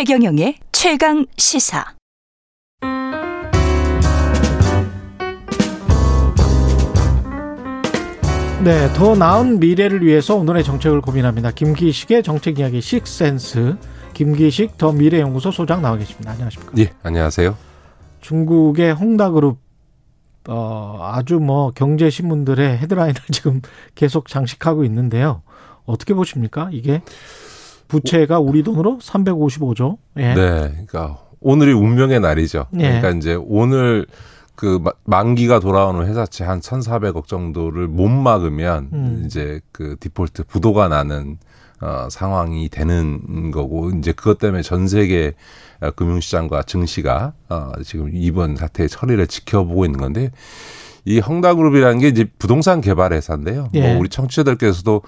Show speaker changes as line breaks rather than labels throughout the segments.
최경영의 최강 시사.
네, 더 나은 미래를 위해서 오늘의 정책을 고민합니다. 김기식의 정책 이야기 식센스. 김기식 더 미래연구소 소장 나와 계십니다. 안녕하십니까?
예, 안녕하세요.
중국의 홍다그룹 어, 아주 뭐 경제 신문들의 헤드라인을 지금 계속 장식하고 있는데요. 어떻게 보십니까? 이게 부채가 우리 돈으로 355조.
예. 네, 그러니까 오늘이 운명의 날이죠. 예. 그러니까 이제 오늘 그 만기가 돌아오는 회사채 한 1,400억 정도를 못 막으면 음. 이제 그 디폴트 부도가 나는 어 상황이 되는 거고 이제 그것 때문에 전 세계 금융시장과 증시가 어 지금 이번 사태의 처리를 지켜보고 있는 건데 이 헝다그룹이라는 게 이제 부동산 개발 회사인데요. 예. 뭐 우리 청취자들께서도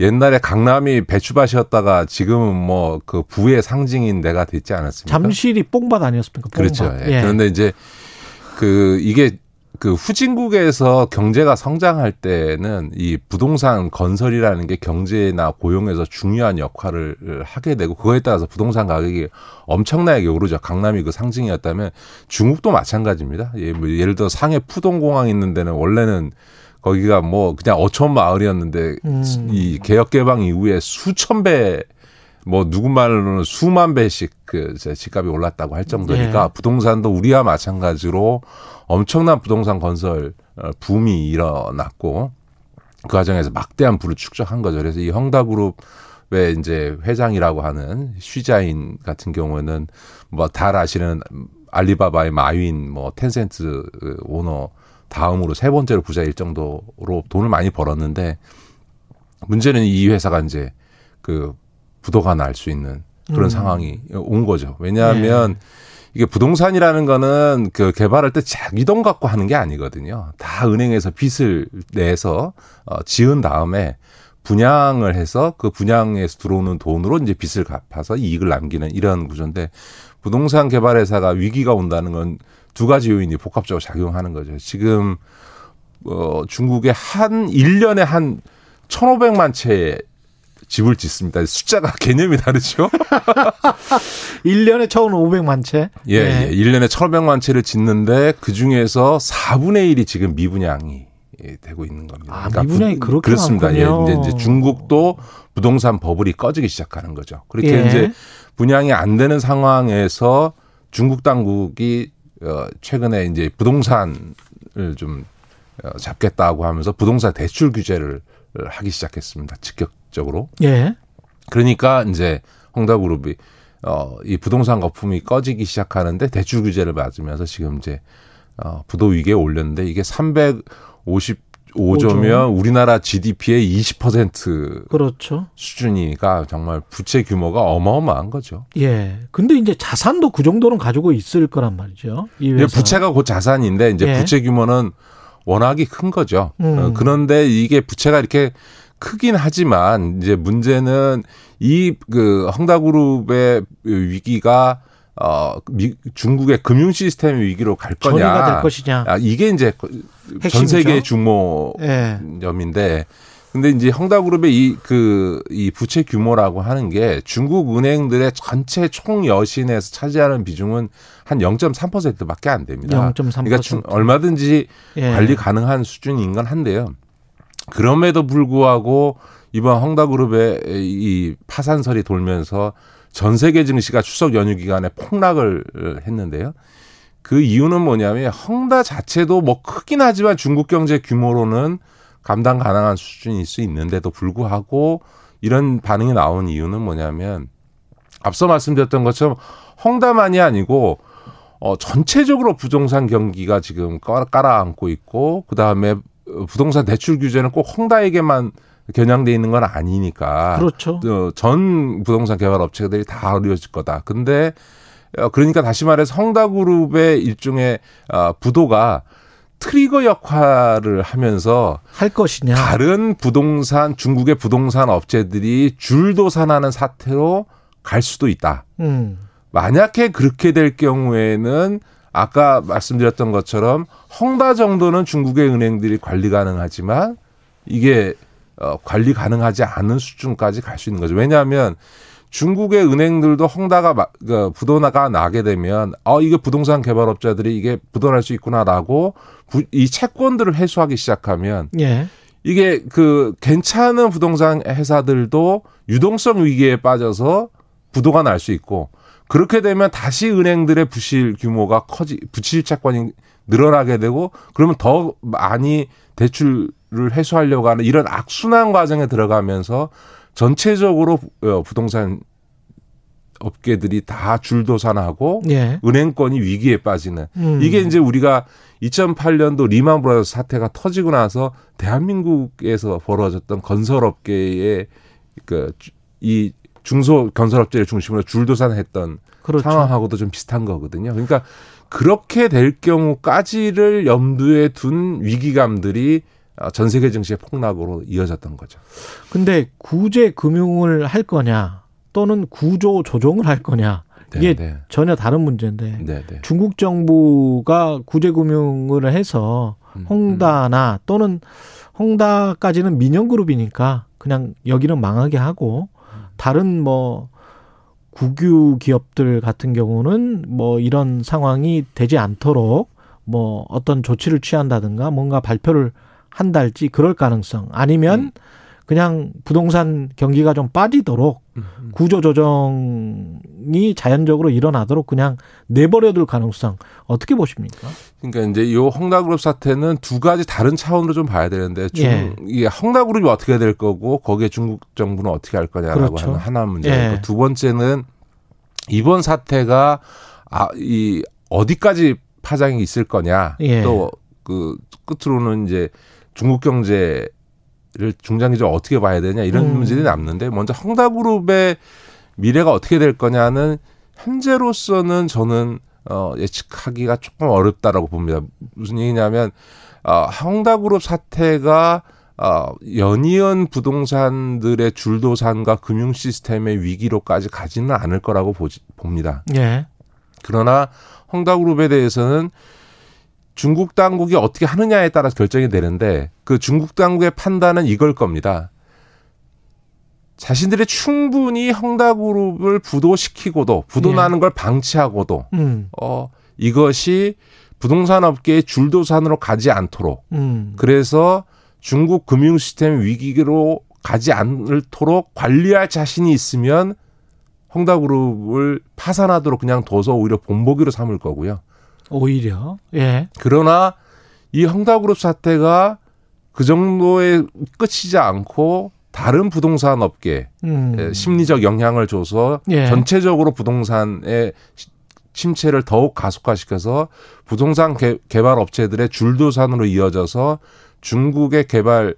옛날에 강남이 배추밭이었다가 지금은 뭐 그 부의 상징인 데가 됐지 않았습니까?
잠실이 뽕밭 아니었습니까?
뽕밭. 그렇죠. 예. 예. 그런데 이제 그 이게 그 후진국에서 경제가 성장할 때는 이 부동산 건설이라는 게 경제나 고용에서 중요한 역할을 하게 되고 그거에 따라서 부동산 가격이 엄청나게 오르죠. 강남이 그 상징이었다면 중국도 마찬가지입니다. 예, 뭐 예를 들어 상해 푸동공항 있는 데는 원래는 거기가 뭐 그냥 어촌 마을이었는데 음. 이 개혁 개방 이후에 수천 배 뭐 누구 말로는 수만 배씩 그 집값이 올랐다고 할 정도니까 예. 부동산도 우리와 마찬가지로 엄청난 부동산 건설 어, 붐이 일어났고 그 과정에서 막대한 부를 축적한 거죠. 그래서 이 헝다그룹의 이제 회장이라고 하는 쉬자인 같은 경우는 뭐다 아시는 알리바바의 마윈 뭐 텐센트 오너 다음으로 세 번째로 부자일 정도로 돈을 많이 벌었는데 문제는 이 회사가 이제 그 부도가 날 수 있는 그런 음. 상황이 온 거죠. 왜냐하면 네. 이게 부동산이라는 거는 그 개발할 때 자기 돈 갖고 하는 게 아니거든요. 다 은행에서 빚을 내서 어 지은 다음에 분양을 해서 그 분양에서 들어오는 돈으로 이제 빚을 갚아서 이익을 남기는 이런 구조인데 부동산 개발 회사가 위기가 온다는 건 두 가지 요인이 복합적으로 작용하는 거죠. 지금 어 중국의 한 1년에 한 1,500만 채 집을 짓습니다. 숫자가 개념이 다르죠.
1년에 1,500만 채?
예, 네. 예. 1년에 1,500만 채를 짓는데 그 중에서 4분의 1이 지금 미분양이 되고 있는 겁니다.
아, 그러니까 미분양이 부, 그렇게
그렇습니다. 예, 이제, 이제 중국도 부동산 버블이 꺼지기 시작하는 거죠. 그렇게 예. 이제 분양이 안 되는 상황에서 중국 당국이 어 최근에 이제 부동산을 좀 어, 잡겠다고 하면서 부동산 대출 규제를 하기 시작했습니다. 직격 적으로.
예.
그러니까 이제 홍다그룹이 어, 이 부동산 거품이 꺼지기 시작하는데 대출 규제를 맞으면서 지금 이제 어, 부도 위기에 올렸는데 이게 350 5조면 우리나라 GDP의 20%
그렇죠.
수준이니까 정말 부채 규모가 어마어마한 거죠.
예. 근데 이제 자산도 그 정도는 가지고 있을 거란 말이죠.
이 회사. 부채가 곧 자산인데 이제 예. 부채 규모는 워낙이 큰 거죠. 음. 어, 그런데 이게 부채가 이렇게 크긴 하지만 이제 문제는 이 그 헝다그룹의 위기가 어 미, 중국의 금융 시스템 위기로 갈 거냐,
될 것이냐.
아, 이게 이제 핵심이죠? 전 세계 중모점인데 예. 근데 이제 헝다그룹의 이 그 이 부채 규모라고 하는 게 중국 은행들의 전체 총 여신에서 차지하는 비중은 한 0.3%밖에 안 됩니다.
0.3%.
그러니까 얼마든지 예. 관리 가능한 수준인 건 한데요. 그럼에도 불구하고 이번 헝다그룹의 이 파산설이 돌면서 전 세계 증시가 추석 연휴 기간에 폭락을 했는데요. 그 이유는 뭐냐면 헝다 자체도 뭐 크긴 하지만 중국 경제 규모로는 감당 가능한 수준일 수 있는데도 불구하고 이런 반응이 나온 이유는 뭐냐면 앞서 말씀드렸던 것처럼 헝다만이 아니고 어 전체적으로 부동산 경기가 지금 깔아앉고 있고 그다음에 부동산 대출 규제는 꼭 헝다에게만 겨냥돼 있는 건 아니니까
그렇죠.
어, 전 부동산 개발 업체들이 다 어려워질 거다. 근데 어, 그러니까 다시 말해서 헝다그룹의 일종의 어, 부도가 트리거 역할을 하면서
할 것이냐
다른 부동산 중국의 부동산 업체들이 줄도산하는 사태로 갈 수도 있다.
음.
만약에 그렇게 될 경우에는 아까 말씀드렸던 것처럼 헝다 정도는 중국의 은행들이 관리 가능하지만 이게 어, 관리 가능하지 않은 수준까지 갈 수 있는 거죠. 왜냐하면 중국의 은행들도 헝다가 마- 그 부도나가 나게 되면 어 이게 부동산 개발업자들이 이게 부도날 수 있구나라고 부- 이 채권들을 회수하기 시작하면
예.
이게 그 괜찮은 부동산 회사들도 유동성 위기에 빠져서 부도가 날 수 있고 그렇게 되면 다시 은행들의 부실 규모가 커지 부실 채권이 늘어나게 되고 그러면 더 많이 대출을 회수하려고 하는 이런 악순환 과정에 들어가면서 전체적으로 어, 부동산 업계들이 다 줄도산하고
예.
은행권이 위기에 빠지는
음.
이게 이제 우리가 2008년도 리만 브라더스 사태가 터지고 나서 대한민국에서 벌어졌던 건설업계의 그이 중소 건설업체를 중심으로 줄도산했던
그렇죠.
상황하고도 좀 비슷한 거거든요. 그러니까 그렇게 될 경우까지를 염두에 둔 위기감들이 어, 전 세계 증시의 폭락으로 이어졌던 거죠.
근데 구제 금융을 할 거냐 또는 구조 조정을 할 거냐
네,
이게
네,
전혀 다른 문제인데
네, 네.
중국 정부가 구제 금융을 해서
음,
홍다나 또는 홍다까지는 민영그룹이니까 그냥 여기는 망하게 하고 다른 뭐 국유 기업들 같은 경우는 뭐 이런 상황이 되지 않도록 뭐 어떤 조치를 취한다든가 뭔가 발표를 한달지 그럴 가능성 아니면 그냥 부동산 경기가 좀 빠지도록
음, 음.
구조 조정 이 자연적으로 일어나도록 그냥 내버려둘 가능성 어떻게 보십니까?
그러니까 이제 요 헝다그룹 사태는 두 가지 다른 차원으로 좀 봐야 되는데 중,
예.
이게 헝다그룹이 어떻게 될 거고 거기에 중국 정부는 어떻게 할 거냐라고
그렇죠.
하는 하나 문제고
예.
두 번째는 이번 사태가 아, 이 어디까지 파장이 있을 거냐
예.
또그 끝으로는 이제 중국 경제 를 중장기적으로 어떻게 봐야 되냐 이런
음.
문제들이 남는데 먼저 헝다그룹의 미래가 어떻게 될 거냐는 현재로서는 저는 어, 예측하기가 조금 어렵다라고 봅니다. 무슨 얘기냐면 어, 헝다그룹 사태가 어, 연이은 부동산들의 줄도산과 금융 시스템의 위기로까지 가지는 않을 거라고 보지, 봅니다.
예.
그러나 헝다그룹에 대해서는 중국 당국이 어떻게 하느냐에 따라 결정이 되는데 그 중국 당국의 판단은 이걸 겁니다. 자신들이 충분히 헝다그룹을 부도시키고도 부도나는 걸 방치하고도
음.
어 이것이 부동산 업계의 줄도산으로 가지 않도록
음.
그래서 중국 금융 시스템 위기로 가지 않도록 관리할 자신이 있으면 헝다그룹을 파산하도록 그냥 둬서 오히려 본보기로 삼을 거고요.
오히려 예.
그러나 이 헝다그룹 사태가 그 정도의 끝이지 않고 다른 부동산 업계
음.
에 심리적 영향을 줘서
예.
전체적으로 부동산의 시- 침체를 더욱 가속화시켜서 부동산 개, 발 업체들의 줄도산으로 이어져서 중국의 개발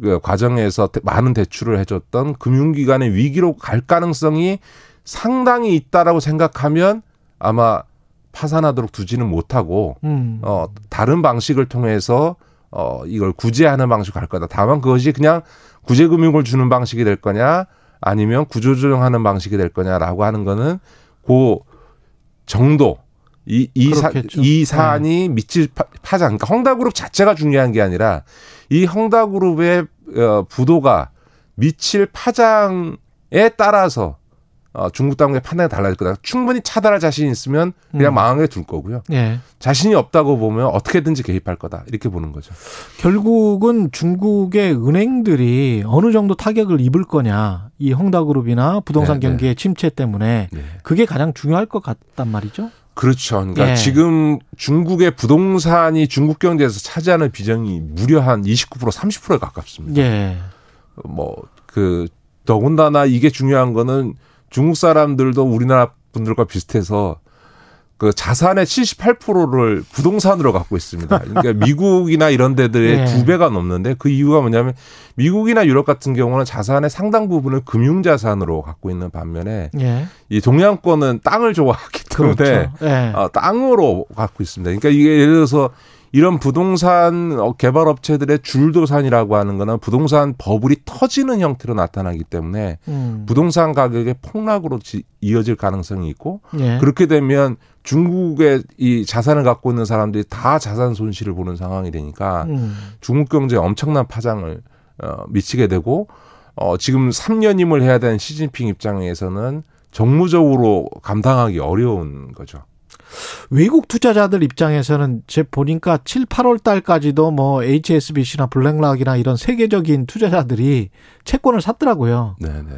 그 과정에서 대- 많은 대출을 해줬던 금융기관의 위기로 갈 가능성이 상당히 있다라고 생각하면 아마 파산하도록 두지는 못하고
음.
어 다른 방식을 통해서 어 이걸 구제하는 방식으로 갈 거다. 다만 그것이 그냥 구제 금융을 주는 방식이 될 거냐 아니면 구조조정하는 방식이 될 거냐라고 하는 거는 그 정도. 이, 이, 사. 이 사안이 미칠 파- 파장, 그러니까 헝다그룹 자체가 중요한 게 아니라 이 헝다그룹의 어, 부도가 미칠 파장에 따라서 어, 중국 당국의 판단이 달라질 거다. 충분히 차단할 자신이 있으면 그냥
음.
망하게 둘 거고요.
예.
자신이 없다고 보면 어떻게든지 개입할 거다. 이렇게 보는 거죠.
결국은 중국의 은행들이 어느 정도 타격을 입을 거냐 이 헝다그룹이나 부동산
네, 네.
경기의 침체 때문에
네.
그게 가장 중요할 것 같단 말이죠.
그렇죠. 그러니까
예.
지금 중국의 부동산이 중국 경제에서 차지하는 비중이 무려 한 29% 30%에 가깝습니다.
예.
뭐그 더군다나 이게 중요한 거는 중국 사람들도 우리나라 분들과 비슷해서 그 자산의 78%를 부동산으로 갖고 있습니다. 그러니까 미국이나 이런 데들의
예.
두 배가 넘는데 그 이유가 뭐냐면 미국이나 유럽 같은 경우는 자산의 상당 부분을 금융 자산으로 갖고 있는 반면에
예.
이 동양권은 땅을 좋아하기 때문에
그렇죠. 예.
어, 땅으로 갖고 있습니다. 그러니까 이게 예를 들어서 이런 부동산 어, 개발 업체들의 줄도산이라고 하는 거는 부동산 버블이 터지는 형태로 나타나기 때문에
음.
부동산 가격의 폭락으로 지- 이어질 가능성이 있고
예.
그렇게 되면 중국의 이 자산을 갖고 있는 사람들이 다 자산 손실을 보는 상황이 되니까
음.
중국 경제에 엄청난 파장을 어, 미치게 되고 어, 지금 3년임을 해야 되는 시진핑 입장에서는 정무적으로 감당하기 어려운 거죠.
외국 투자자들 입장에서는 제 보니까 7, 8월 달까지도 뭐 HSBC나 블랙락이나 이런 세계적인 투자자들이 채권을 샀더라고요.
네, 네.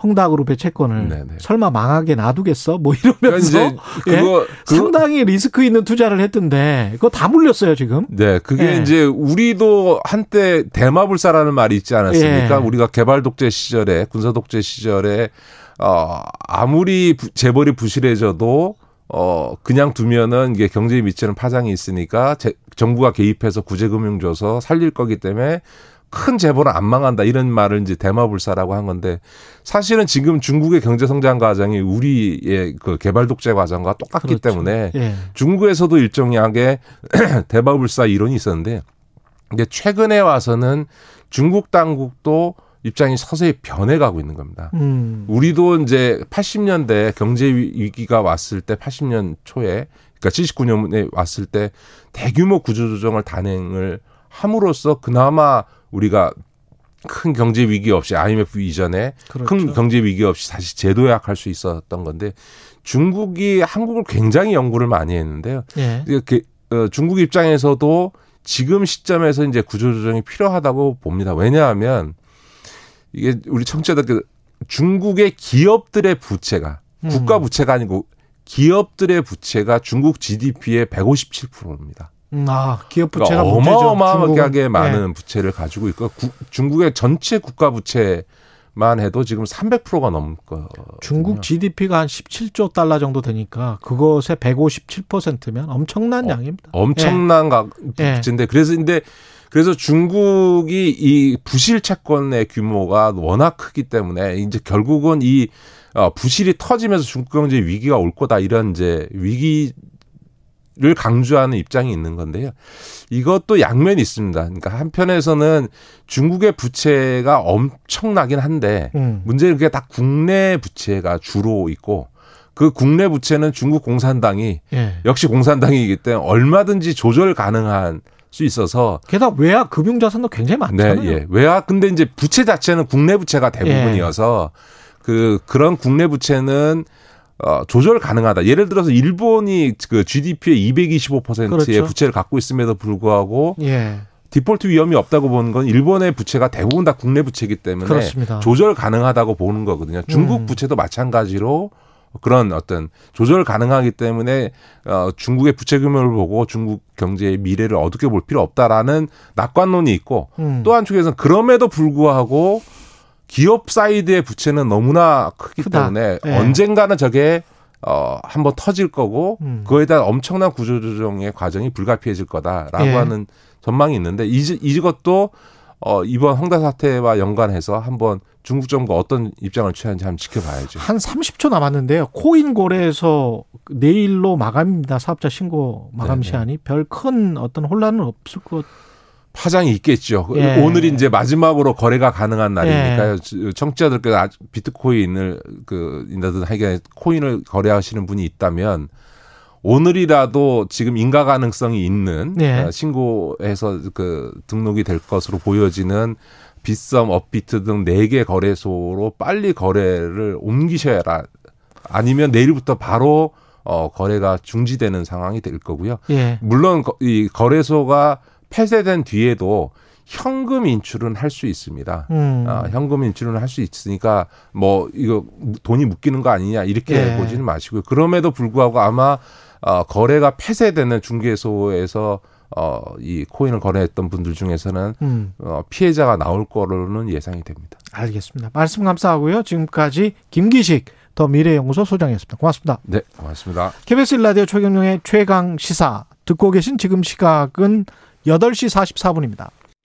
헝다그룹의 채권을
네네.
설마 망하게 놔두겠어? 뭐
그러니까
이러면서
이제
예?
그거 그
상당히 리스크 있는 투자를 했던데 그거 다 물렸어요 지금.
네, 그게
예.
이제 우리도 한때 대마불사라는 말이 있지 않았습니까?
예.
우리가 개발 독재 시절에 군사 독재 시절에 어 아무리 부- 재벌이 부실해져도 어 그냥 두면은 이게 경제에 미치는 파장이 있으니까 제- 정부가 개입해서 구제금융 줘서 살릴 거기 때문에 큰 재벌은 안 망한다 이런 말을 이제 대마불사라고 한 건데 사실은 지금 중국의 경제 성장 과정이 우리의 그 개발 독재 과정과 똑같기
그렇죠.
때문에
예.
중국에서도 일정하게 대바불사 이론이 있었는데 근데 최근에 와서는 중국 당국도 입장이 서서히 변해가고 있는 겁니다.
음.
우리도 이제 80년대 경제 위- 위기가 왔을 때 80년 초에 그러니까 79년에 왔을 때 대규모 구조조정을 단행을 함으로써 그나마 우리가 큰 경제 위기 없이 IMF 이전에
그렇죠.
큰 경제 위기 없이 다시 재도약할 수 있었던 건데 중국이 한국을 굉장히 연구를 많이 했는데요.
예.
이렇게 어, 중국 입장에서도 지금 시점에서 이제 구조조정이 필요하다고 봅니다. 왜냐하면 이게 우리 청취자들 중국의 기업들의 부채가
음.
국가 부채가 아니고 기업들의 부채가 중국 GDP의 157%입니다.
음, 아 기업 부채가
그러니까. 어마어마하게
중국은.
많은
예.
부채를 가지고 있고 구- 중국의 전체 국가 부채만 해도 지금 300%가 넘거.
중국 GDP가 한 17조 달러 정도 되니까 그것의 157%면 엄청난
어,
양입니다.
엄청난 가
예.
부채인데 그래서 근데 그래서 중국이 이 부실 채권의 규모가 워낙 크기 때문에 이제 결국은 이 어, 부실이 터지면서 중국 경제 위기가 올 거다 이런 이제 위기 를 강조하는 입장이 있는 건데요. 이것도 양면이 있습니다. 그러니까 한편에서는 중국의 부채가 엄청나긴 한데
음.
문제는 그게 다 국내 부채가 주로 있고 그 국내 부채는 중국 공산당이
예.
역시 공산당이기 때문에 얼마든지 조절 가능한 수 있어서
게다가 외화 금융 자산도 굉장히
네,
많잖아요.
예. 외화 근데 이제 부채 자체는 국내 부채가 대부분이어서 그 그런 국내 부채는 어 조절 가능하다. 예를 들어서 일본이 그 GDP의 225%의
그렇죠.
부채를 갖고 있음에도 불구하고
예.
디폴트 위험이 없다고 보는 건 일본의 부채가 대부분 다 국내 부채이기 때문에
그렇습니다.
조절 가능하다고 보는 거거든요. 중국
음.
부채도 마찬가지로 그런 어떤 조절 가능하기 때문에 어 중국의 부채 규모를 보고 중국 경제의 미래를 어둡게 볼 필요 없다라는 낙관론이 있고
음.
또 한쪽에서는 그럼에도 불구하고 기업 사이드의 부채는 너무나 크기
크다.
때문에
예.
언젠가는 저게 어 한번 터질 거고
음.
그거에 대한 엄청난 구조조정의 과정이 불가피해질 거다라고
예.
하는 전망이 있는데 이, 이것도 어 이번 헝다 사태와 연관해서 한번 중국 정부가 어떤 입장을 취하는지 한번 지켜봐야죠.
한 30초 남았는데요. 코인 거래에서 내일로 마감입니다. 사업자 신고 마감
네네.
시한이 별 큰 어떤 혼란은 없을 것.
파장이 있겠죠.
예.
오늘이 이제 마지막으로 거래가 가능한 날이니까요. 청취자들께서 아주 비트코인을 그 인다든 하여간 코인을 거래하시는 분이 있다면 오늘이라도 지금 인가 가능성이 있는
네.
어, 신고해서 그 등록이 될 것으로 보여지는 빗썸, 업비트 등 네 개 거래소로 빨리 거래를 옮기셔야 아니면 내일부터 바로 어 거래가 중지되는 상황이 될 거고요.
예.
물론 거- 이 거래소가 폐쇄된 뒤에도 현금 인출은 할 수 있습니다.
음.
아, 현금 인출은 할 수 있으니까 뭐 이거 돈이 묶이는 거 아니냐 이렇게
예.
보지는 마시고요. 그럼에도 불구하고 아마 어, 거래가 폐쇄되는 중개소에서 어, 이 코인을 거래했던 분들 중에서는
음.
어, 피해자가 나올 거로는 예상이 됩니다.
알겠습니다. 말씀 감사하고요. 지금까지 김기식 더 미래연구소 소장이었습니다. 고맙습니다.
네, 고맙습니다.
KBS 라디오 최경영의 최강 시사 듣고 계신 지금 시각은 8시 44분입니다.